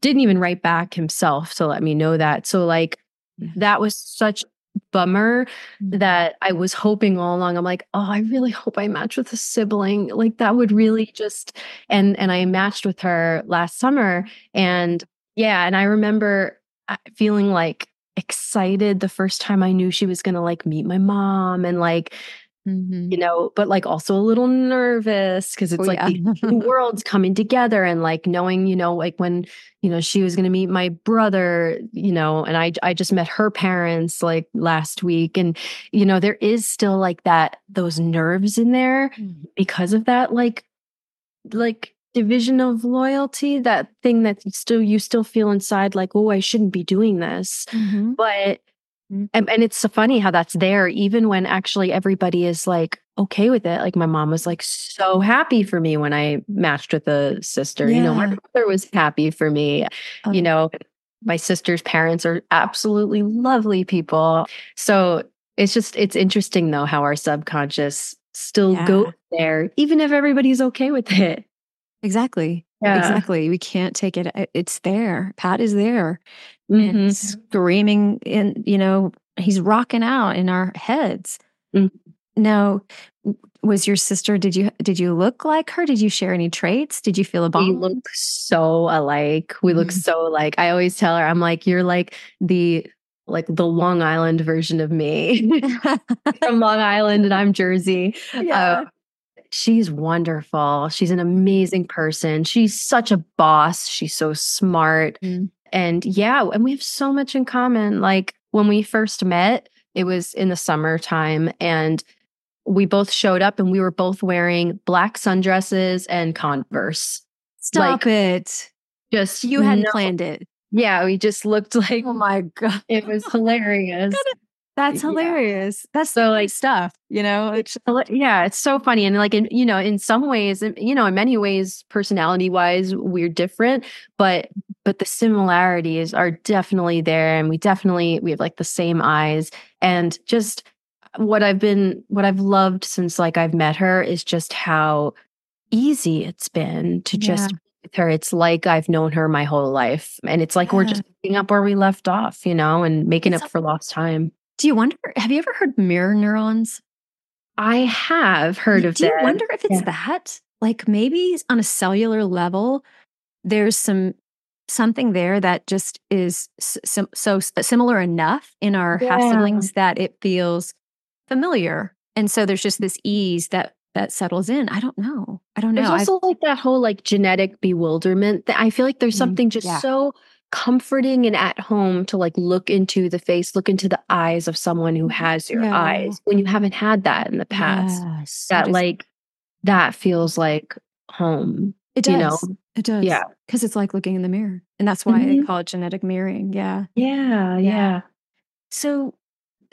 didn't even write back himself to let me know that. So like that was such bummer mm-hmm. that I was hoping all along. I'm like, oh, I really hope I match with a sibling. Like that would really just and and I matched with her last summer and yeah, and I remember uh, feeling like excited the first time I knew she was going to like meet my mom and like Mm-hmm. you know, but like also a little nervous because it's oh, like yeah. the worlds coming together and like knowing, you know, like when, you know, she was going to meet my brother, you know, and I, I just met her parents like last week. And, you know, there is still like that, those nerves in there mm-hmm. because of that, like, like division of loyalty, that thing that still, you still feel inside like, oh, I shouldn't be doing this. Mm-hmm. But, Mm-hmm. And, and it's so funny how that's there, even when actually everybody is like okay with it. Like my mom was like so happy for me when I matched with a sister. Yeah. You know, my brother was happy for me. You know, my sister's parents are absolutely lovely people. So it's just, it's interesting though how our subconscious still yeah. goes there, even if everybody's okay with it. Exactly. Yeah. Exactly. We can't take it. It's there. Pat is there mm-hmm. and screaming in, you know, he's rocking out in our heads. Mm-hmm. Now, was your sister, did you did you look like her? Did you share any traits? Did you feel a bond? We look so alike. We mm-hmm. look so alike. I always tell her, I'm like, you're like the like the Long Island version of me from Long Island and I'm Jersey. Yeah. Uh, she's wonderful. She's an amazing person. She's such a boss. She's so smart. Mm. And yeah, and we have so much in common. Like when we first met, it was in the summertime and we both showed up and we were both wearing black sundresses and Converse. Stop like, it. Just you hadn't no, planned it. Yeah, we just looked like oh my god. It was hilarious. That's hilarious. Yeah. That's so like stuff, you know. It's, yeah, it's so funny, and like in you know, in some ways, you know, in many ways, personality wise, we're different, but but the similarities are definitely there, and we definitely we have like the same eyes, and just uh, what I've been, what I've loved since like I've met her is just how easy it's been to just with her. It's like I've known her my whole life, and it's like yeah. we're just picking up where we left off, you know, and making it's up for lost time. Do you wonder? Have you ever heard mirror neurons? I have heard of Do that. you wonder if it's yeah. that? Like maybe on a cellular level, there's some something there that just is so, so similar enough in our yeah. half siblings that it feels familiar, and so there's just this ease that that settles in. I don't know. I don't know. There's also I've, like that whole like genetic bewilderment. That I feel like there's mm-hmm. something just yeah. so comforting and at home to like look into the face, look into the eyes of someone who has your yeah. eyes when you haven't had that in the past. Yes, that, like that feels like home. It does. You know? It does. Yeah. Because it's like looking in the mirror. And that's why mm-hmm. they call it genetic mirroring. Yeah. Yeah. Yeah. So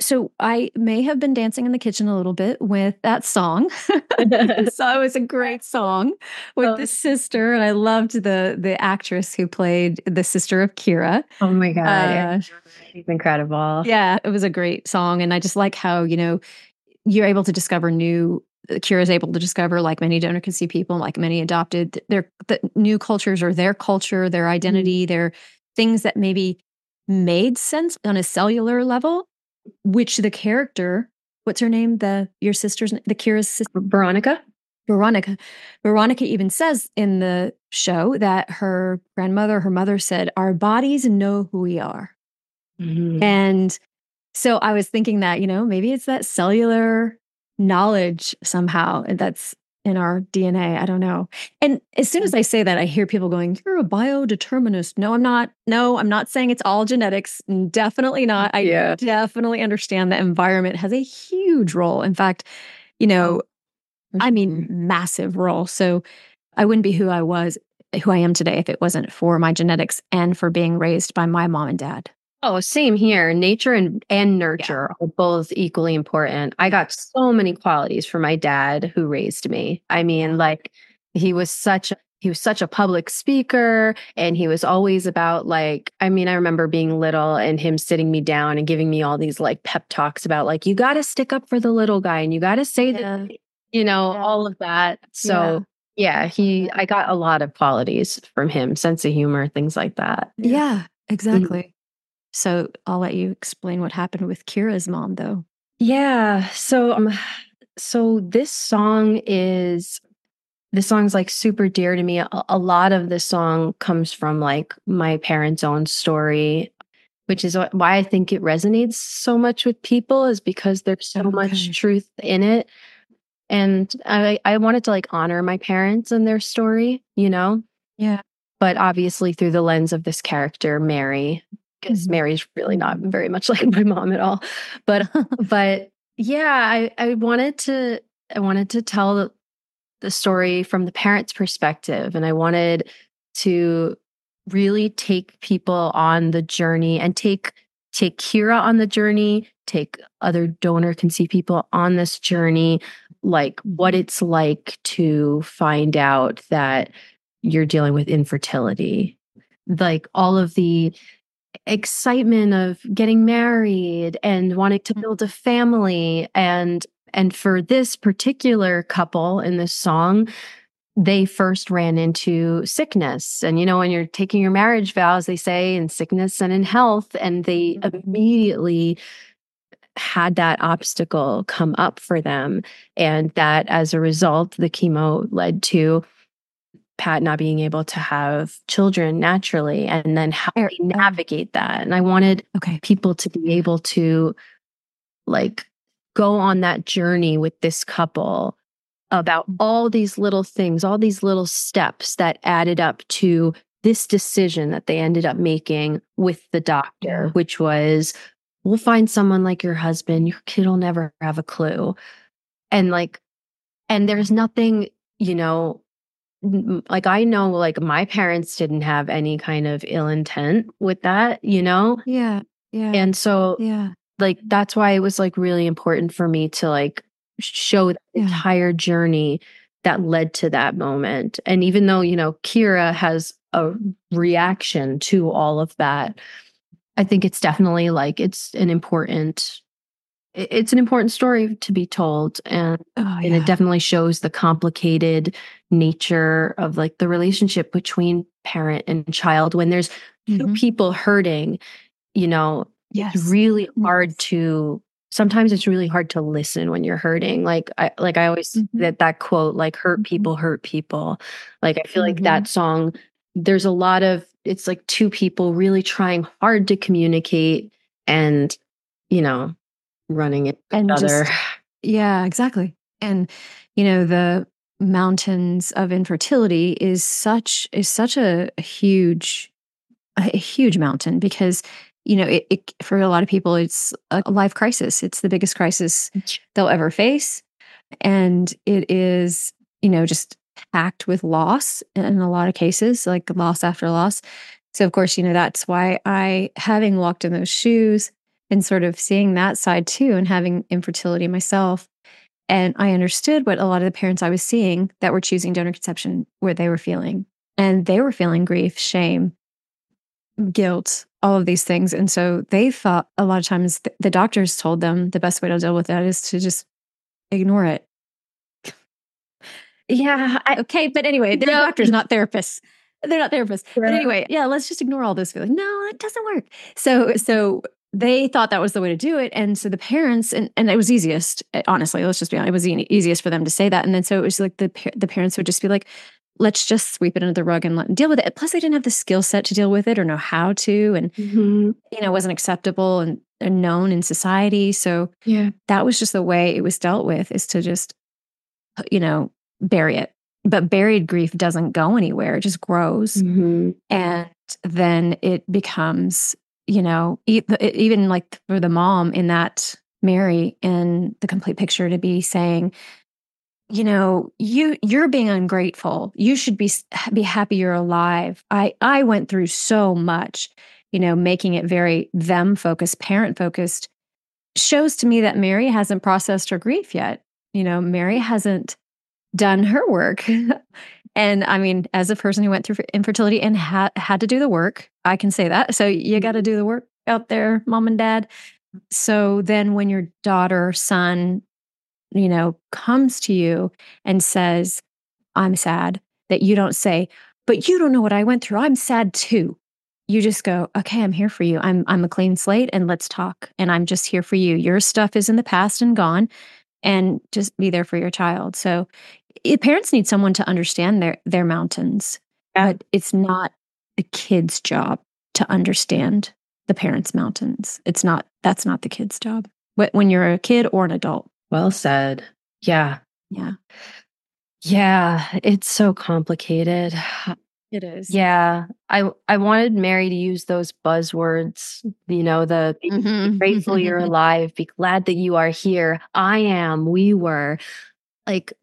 so I may have been dancing in the kitchen a little bit with that song. so it was a great song with oh. the sister, and I loved the the actress who played the sister of Kira. Oh my god, uh, she's incredible. Yeah, it was a great song, and I just like how you know you're able to discover new. Kira is able to discover, like many donor see people, like many adopted, their the new cultures or their culture, their identity, mm-hmm. their things that maybe made sense on a cellular level which the character what's her name? The your sister's the Kira's sister Veronica. Veronica. Veronica even says in the show that her grandmother, her mother said, Our bodies know who we are. Mm-hmm. And so I was thinking that, you know, maybe it's that cellular knowledge somehow that's in our DNA. I don't know. And as soon as mm. I say that, I hear people going, You're a biodeterminist. No, I'm not. No, I'm not saying it's all genetics. Definitely not. I yeah. definitely understand that environment has a huge role. In fact, you know, I mean, massive role. So I wouldn't be who I was, who I am today, if it wasn't for my genetics and for being raised by my mom and dad. Oh, same here. Nature and, and nurture yeah. are both equally important. I got so many qualities from my dad who raised me. I mean, like he was such he was such a public speaker and he was always about like i mean i remember being little and him sitting me down and giving me all these like pep talks about like you got to stick up for the little guy and you got to say yeah. that you know, yeah. all of that. So yeah. yeah, he I got a lot of qualities from him, sense of humor, things like that. Yeah, mm-hmm. exactly. Mm-hmm. So I'll let you explain what happened with Kira's mom though. Yeah. So um so this song is this song's like super dear to me. A, a lot of this song comes from like my parents' own story which is why I think it resonates so much with people is because there's so okay. much truth in it and I I wanted to like honor my parents and their story, you know. Yeah. But obviously through the lens of this character Mary, because mm-hmm. Mary's really not very much like my mom at all. But but yeah, I I wanted to I wanted to tell the, story from the parents' perspective, and I wanted to really take people on the journey and take take Kira on the journey, take other donor conceived people on this journey like what it's like to find out that you're dealing with infertility like all of the excitement of getting married and wanting to build a family and and for this particular couple in this song they first ran into sickness and you know when you're taking your marriage vows they say in sickness and in health and they mm-hmm. immediately had that obstacle come up for them. And that as a result, the chemo led to Pat not being able to have children naturally and then how they navigate that. And I wanted okay. people to be able to like go on that journey with this couple about mm. all these little things, all these little steps that added up to this decision that they ended up making with the doctor, which was we'll find someone like your husband. Your kid will never have a clue. And like, and there's nothing, you know, like I know like my parents didn't have any kind of ill intent with that, you know? Yeah. Yeah. And so, yeah, like that's why it was like really important for me to like show the yeah. entire journey that led to that moment. And even though, you know, Kira has a reaction to all of that, I think it's definitely like it's an important it's an important story to be told and, oh, yeah. and it definitely shows the complicated nature of like the relationship between parent and child when there's mm-hmm. two people hurting you know yes. it's really hard to sometimes it's really hard to listen when you're hurting like i like i always mm-hmm. that that quote like hurt mm-hmm. people hurt people like i feel like that mm-hmm. song there's a lot of it's like two people really trying hard to communicate and you know running it and other yeah exactly. And you know the mountains of infertility is such is such a, a huge a, huge mountain because you know it, it, for a lot of people it's a life crisis. It's the biggest crisis they'll ever face. And it is you know just packed with loss in a lot of cases, like loss after loss. So, of course, you know, that's why I, having walked in those shoes and sort of seeing that side too, and having infertility myself, and I understood what a lot of the parents I was seeing that were choosing donor conception, where they were feeling. And they were feeling grief, shame, guilt, all of these things. And so they thought a lot of times the doctors told them the best way to deal with that is to just ignore it yeah. I, okay. But anyway, they're no. doctors, not therapists. They're not therapists. Right. But anyway, yeah, let's just ignore all those feelings. No, it doesn't work. So, so they thought that was the way to do it. And so the parents, and, and it was easiest, eh, honestly, let's just be honest, it was the easiest for them to say that. And then so it was like the, the parents would just be like, let's just sweep it under the rug and let deal with it. Plus, they didn't have the skill set to deal with it or know how to. And, mm-hmm. you know, wasn't acceptable and, and known in society. So yeah, that was just the way it was dealt with is to just, you know, bury it. But buried grief doesn't go anywhere, it just grows. Mm-hmm. And then it becomes you know, even like for the mom in that Mary in the complete picture to be saying, you know, you you're being ungrateful. You should be be happy you're alive. I I went through so much, you know, making it very them focused, parent focused shows to me that Mary hasn't processed her grief yet. You know, Mary hasn't done her work. and I mean, as a person who went through infertility and ha- had to do the work, I can say that. So you got to mm-hmm. do the work out there, mom and dad. So then when your daughter, son, you know, comes to you and says, I'm sad, that you don't say, but you don't know what I went through. I'm sad too. You just go, okay, I'm here for you. I'm I'm a clean slate and let's talk. And I'm just here for you. Your stuff is in the past and gone and just be there for your child. So it, parents need someone to understand their their mountains, but it's not the kid's job to understand the parents' mountains. It's not that's not the kid's job. When you're a kid or an adult. Well said. Yeah. Yeah. Yeah, it's so complicated. It is. Yeah. I I wanted Mary to use those buzzwords, you know, the mm-hmm. grateful you're alive, be glad that you are here. I am, we were. Like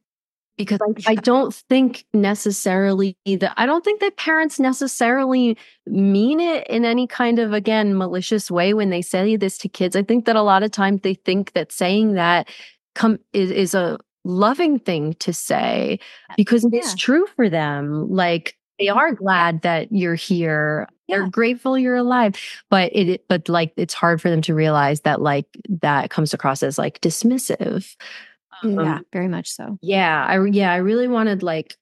because I, I, don't think necessarily that I don't think that parents necessarily mean it in any kind of again malicious way when they say this to kids. I think that a lot of times they think that saying that come is, is a loving thing to say because yeah. it's true for them. Like they are glad that you're here. Yeah. They're grateful you're alive. But it but like it's hard for them to realize that like that comes across as like dismissive. Um, yeah, very much so. Yeah, I yeah, I really wanted like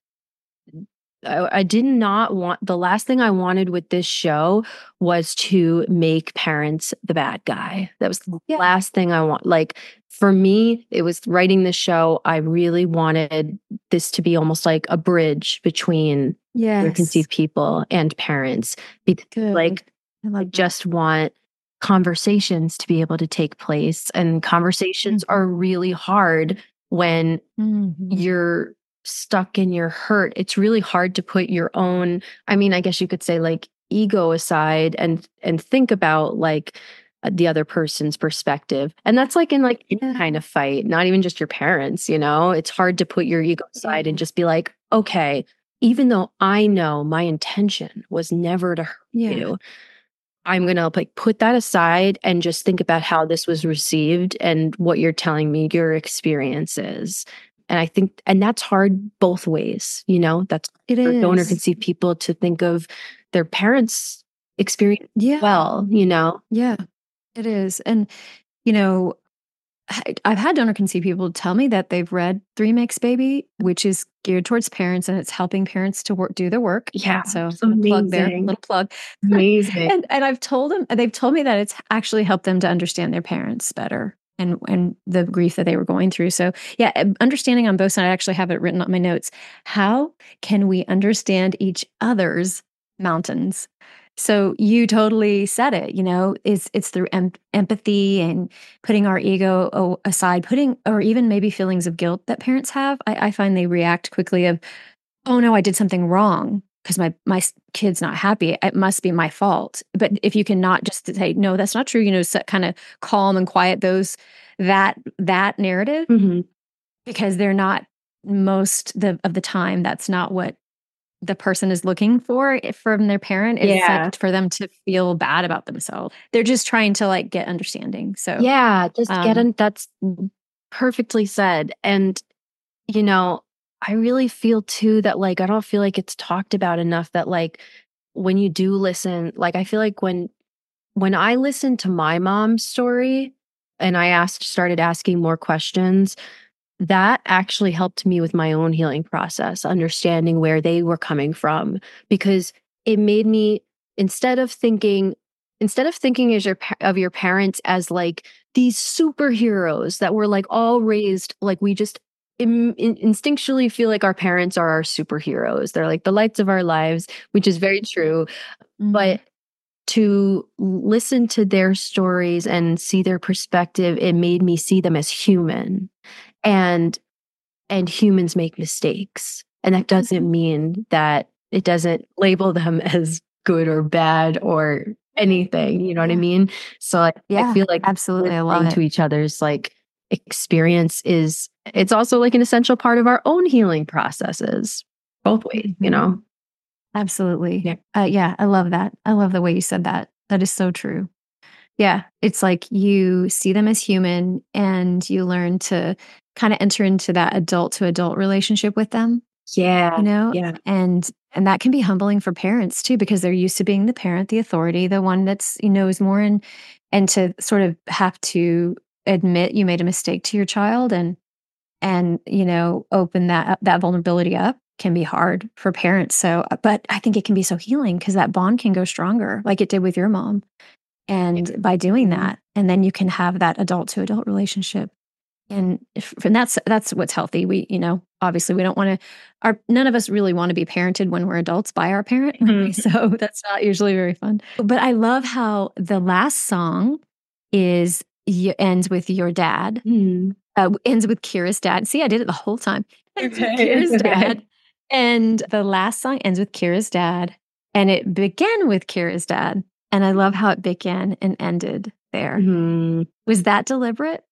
I, I did not want the last thing I wanted with this show was to make parents the bad guy. That was the yeah. last thing I want. Like for me, it was writing the show. I really wanted this to be almost like a bridge between yes. conceived people and parents. Because Good. like I, I just want conversations to be able to take place. And conversations mm-hmm. are really hard when mm-hmm. you're stuck in your hurt. It's really hard to put your own, I mean, I guess you could say like ego aside and and think about like uh, the other person's perspective. And that's like in like any kind of fight, not even just your parents, you know. It's hard to put your ego aside and just be like, okay, even though I know my intention was never to hurt yeah. you, I'm going to like put that aside and just think about how this was received and what you're telling me your experience is. And I think, and that's hard both ways, you know, that's it is. donor conceived people to think of their parents' experience yeah. well, you know? Yeah, it is. And, you know, I've had donor conceived people tell me that they've read Three Makes Baby, which is geared towards parents and it's helping parents to work do their work. Yeah. So plug there, little plug. Amazing. and, and I've told them, they've told me that it's actually helped them to understand their parents better and and the grief that they were going through. So yeah, um, understanding on both sides. I actually have it written on my notes. How can we understand each other's mountains? So you totally said it, you know, it's it's through em- empathy and putting our ego aside, putting or even maybe feelings of guilt that parents have. I, I find they react quickly of, oh no, I did something wrong because my my kid's not happy. It must be my fault. But if you cannot just say no, that's not true, you know, kind of calm and quiet those that that narrative mm-hmm. because they're not most the of the time that's not what the person is looking for from their parent is yeah. for them to feel bad about themselves. They're just trying to like get understanding. So yeah, just um, get in. That's perfectly said. And you know, I really feel too that like I don't feel like it's talked about enough that like when you do listen, like I feel like when when I listened to my mom's story and I asked started asking more questions, that actually helped me with my own healing process, understanding where they were coming from, because it made me, instead of thinking, instead of thinking as your of your parents as like these superheroes that were like all raised like we just in, in, instinctually feel like our parents are our superheroes. They're like the lights of our lives, which is very true. Mm-hmm. But to listen to their stories and see their perspective, it made me see them as human. And and humans make mistakes. And that doesn't mm-hmm. mean that it doesn't label them as good or bad or anything. You know what I mean? So I, yeah, I feel like absolutely I love to each other's like experience is it's also like an essential part of our own healing processes both ways you know mm-hmm. absolutely yeah. Uh, yeah i love that i love the way you said that that is so true yeah it's like you see them as human and you learn to kind of enter into that adult to adult relationship with them yeah you know? yeah. And and that can be humbling for parents too because they're used to being the parent the authority the one that's you knows more and and to sort of have to admit you made a mistake to your child and and you know open that that vulnerability up can be hard for parents. So uh, but i think it can be so healing because that bond can go stronger like it did with your mom. And by doing mm-hmm. that and then you can have that adult to adult relationship and if, and that's that's what's healthy we you know obviously we don't want to our none of us really want to be parented when we're adults by our parent mm-hmm. so that's not usually very fun but i love how the last song is ends with your dad. Mm. Uh, ends with Kira's dad. See, I did it the whole time. Kira's dad. And the last song ends with Kira's dad. And it began with Kira's dad. And I love how it began and ended there. Mm-hmm. Was that deliberate?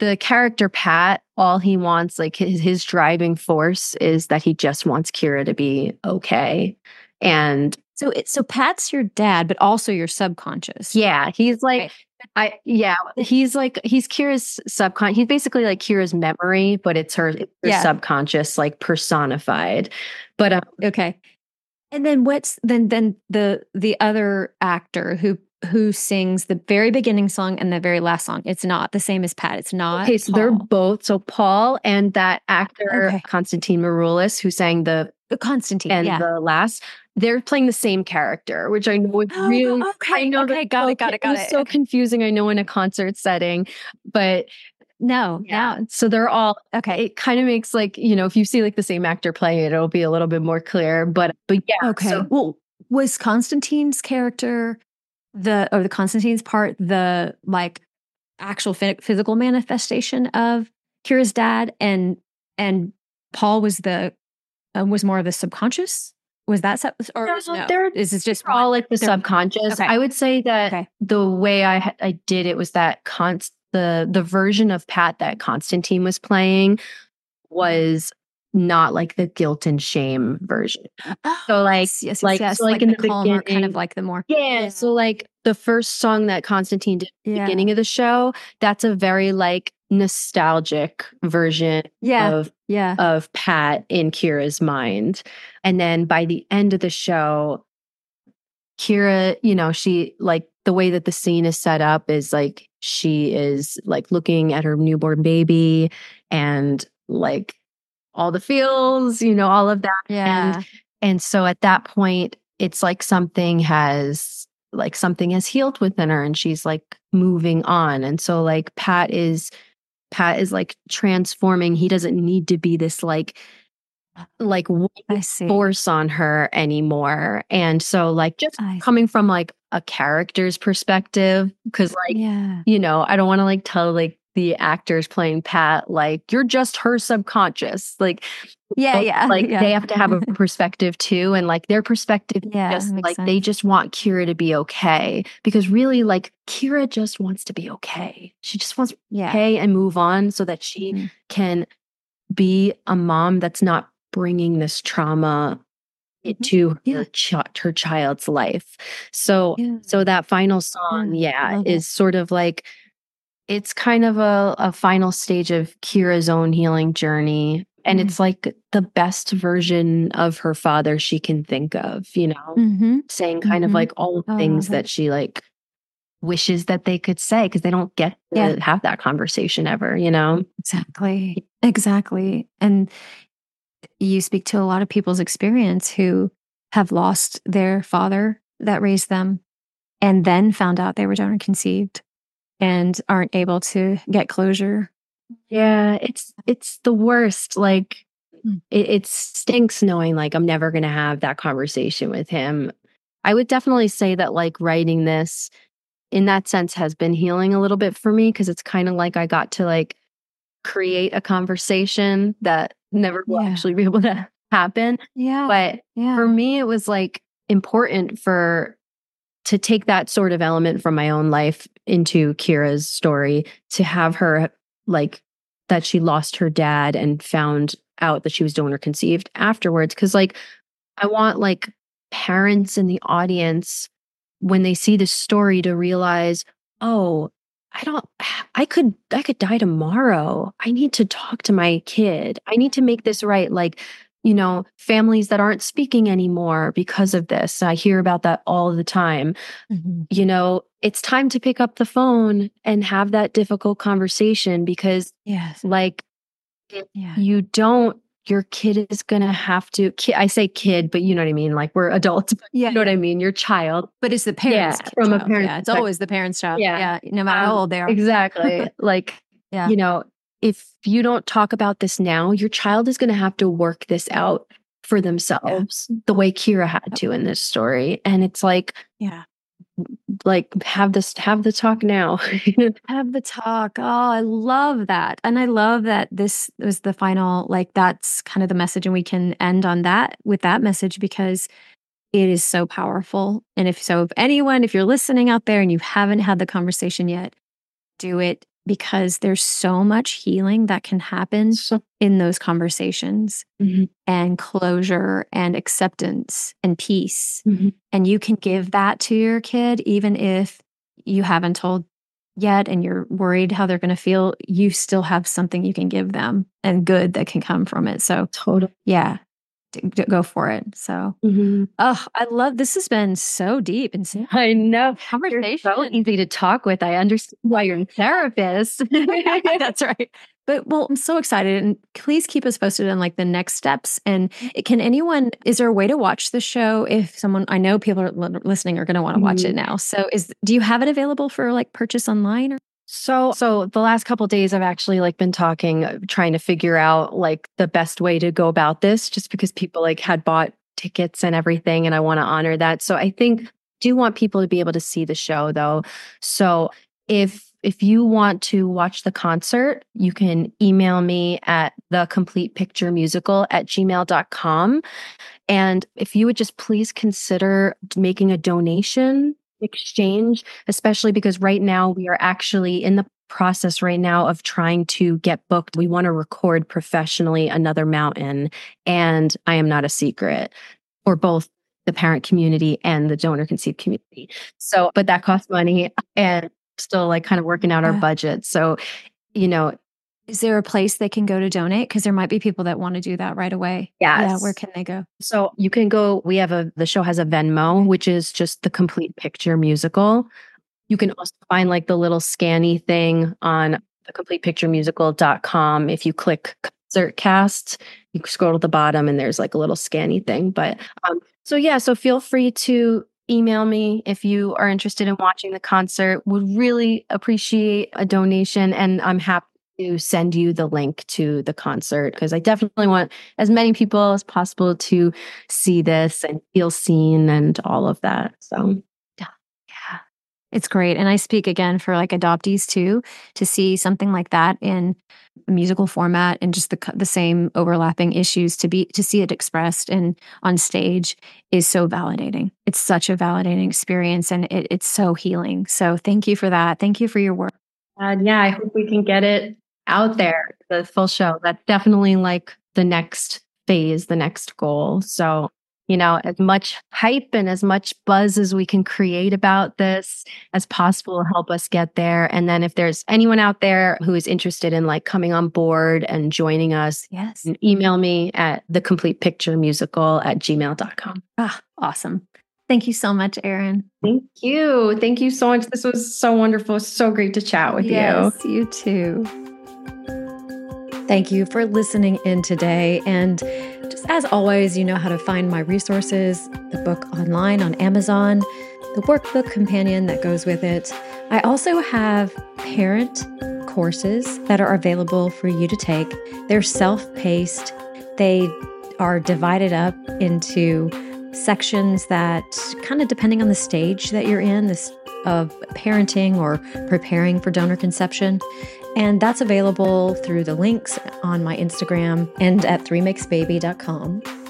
The character Pat, all he wants, like his, his driving force, is that he just wants Kira to be okay. And so, it, so Pat's your dad, but also your subconscious. Yeah, he's like right. I yeah, he's like he's Kira's subconscious. He's basically like Kira's memory, but it's her, her yeah. subconscious, like personified. But um, okay. And then what's then then the the other actor who who sings the very beginning song and the very last song. It's not the same as Pat. It's not. Okay, so Paul. they're both. So Paul and that actor okay. Constantine Maroulis, who sang the uh, Constantine and yeah. the last they're playing the same character, which I know is oh, really okay. I know okay, got it, got it, got it. So confusing. I know in a concert setting, but no, yeah. So they're all okay. It kind of makes like you know if you see like the same actor play it, it'll be a little bit more clear. But but yeah. Okay. So, well, was Constantine's character the or the Constantine's part the like actual physical manifestation of Kira's dad, and and Paul was the um, was more of the subconscious was that sub- or no, no? There, is this just all like the subconscious? Okay. I would say that okay. the way I I did it was that const the the version of Pat that Constantine was playing was not like the guilt and shame version. Oh, so like yes, yes, like yes. So like, like in the, the calmer, kind of like the more yeah, yeah, So like the first song that Constantine did at the yeah. beginning of the show, that's a very like nostalgic version yeah. of yeah. of Pat in Kira's mind. And then by the end of the show, Kira, you know, she like the way that the scene is set up is like she is like looking at her newborn baby and like all the feels, you know, all of that. Yeah. And, and so at that point, it's like something has like something has healed within her and she's like moving on. And so like Pat is Pat is like transforming. He doesn't need to be this like like force on her anymore. And so like just coming from like a character's perspective cuz like yeah. you know, I don't want to like tell like the actors playing Pat like you're just her subconscious. Like yeah, yeah. Like yeah. they have to have a perspective too. And like their perspective yeah, just like sense. they just want Kira to be okay. Because really, like Kira just wants to be okay. She just wants yeah. okay and move on so that she mm-hmm. can be a mom that's not bringing this trauma mm-hmm. into yeah. her, ch- her child's life. So yeah. so that final song, yeah, is sort of like it's kind of a, a final stage of Kira's own healing journey. And mm-hmm. it's like the best version of her father she can think of, you know, mm-hmm. saying kind mm-hmm. of like all the oh, things that she like wishes that they could say because they don't get to yeah. have that conversation ever, you know? Exactly. Exactly. And you speak to a lot of people's experience who have lost their father that raised them and then found out they were donor conceived and aren't able to get closure. Yeah, it's it's the worst. Like hmm. it, it stinks knowing like I'm never gonna have that conversation with him. I would definitely say that like writing this in that sense has been healing a little bit for me because it's kind of like I got to like create a conversation that never will yeah. actually be able to happen. Yeah. But yeah. for me, it was like important for to take that sort of element from my own life into Kira's story, to have her like that she lost her dad and found out that she was donor conceived afterwards. Cause like I want like parents in the audience when they see this story to realize, oh, I don't I could I could die tomorrow. I need to talk to my kid. I need to make this right. Like you know, families that aren't speaking anymore because of this. I hear about that all the time. Mm-hmm. You know, it's time to pick up the phone and have that difficult conversation because, yes, like, yeah. you don't, your kid is going to have to, I say kid, but you know what I mean? Like, we're adults, yeah. you know what I mean? Your child. But it's the parents. Yeah, from child. a parent. Yeah, it's always the parent's child. Yeah. yeah no matter um, how old they are. Exactly. like, yeah. you know, if you don't talk about this now, your child is going to have to work this out for themselves yeah. the way Kira had to in this story. And it's like, yeah, like have this, have the talk now. have the talk. Oh, I love that. And I love that this was the final, like, that's kind of the message. And we can end on that with that message because it is so powerful. And if so, if anyone, if you're listening out there and you haven't had the conversation yet, do it because there's so much healing that can happen in those conversations mm-hmm. and closure and acceptance and peace. Mm-hmm. And you can give that to your kid, even if you haven't told yet and you're worried how they're going to feel, you still have something you can give them and good that can come from it. So, total. Yeah go for it. So, mm-hmm. oh, I love this. Has been so deep and so I know conversation. You're so easy to talk with. I understand why you're a therapist. That's right. But well, I'm so excited, and please keep us posted on like the next steps. And can anyone? Is there a way to watch the show if someone? I know people are listening are going to want to watch mm-hmm. it now. So, is do you have it available for like purchase online? Or? So, so the last couple days I've actually like been talking uh, trying to figure out like the best way to go about this just because people like had bought tickets and everything and I want to honor that. So, I think do want people to be able to see the show though. So, if if you want to watch the concert, you can email me at the complete picture musical at gmail.com. And if you would just please consider making a donation exchange, especially because right now we are actually in the process right now of trying to get booked. We want to record professionally Another Mountain, and I am not a secret for both the parent community and the donor conceived community. So, but that costs money and still like kind of working out our budget. So, you know, is there a place they can go to donate? Because there might be people that want to do that right away. Yes. Yeah. Where can they go? So you can go. We have a, the show has a Venmo, which is just the complete picture musical. You can also find like the little scanny thing on the complete picture musical.com. If you click concert cast, you scroll to the bottom and there's like a little scanny thing. But um, so yeah, so feel free to email me if you are interested in watching the concert. Would really appreciate a donation and I'm happy to send you the link to the concert because I definitely want as many people as possible to see this and feel seen and all of that. So, yeah, yeah, it's great. And I speak again for like adoptees too to see something like that in musical format and just the the same overlapping issues to be to see it expressed and on stage is so validating. It's such a validating experience and it, it's so healing. So, thank you for that. Thank you for your work. And yeah, I hope we can get it out there, the full show. That's definitely like the next phase, the next goal. So, you know, as much hype and as much buzz as we can create about this as possible will help us get there. And then if there's anyone out there who is interested in like coming on board and joining us, yes, email me at the complete picture musical at gmail.com. Ah, awesome. Thank you so much, Erin. Thank you. Thank you so much. This was so wonderful. So great to chat with yes, you. Yes, you too. Thank you for listening in today. And just as always, you know how to find my resources, the book online on Amazon, the workbook companion that goes with it. I also have parent courses that are available for you to take. They're self paced, they are divided up into sections that kind of depending on the stage that you're in this of parenting or preparing for donor conception and that's available through the links on my Instagram and at 3makesbaby.com.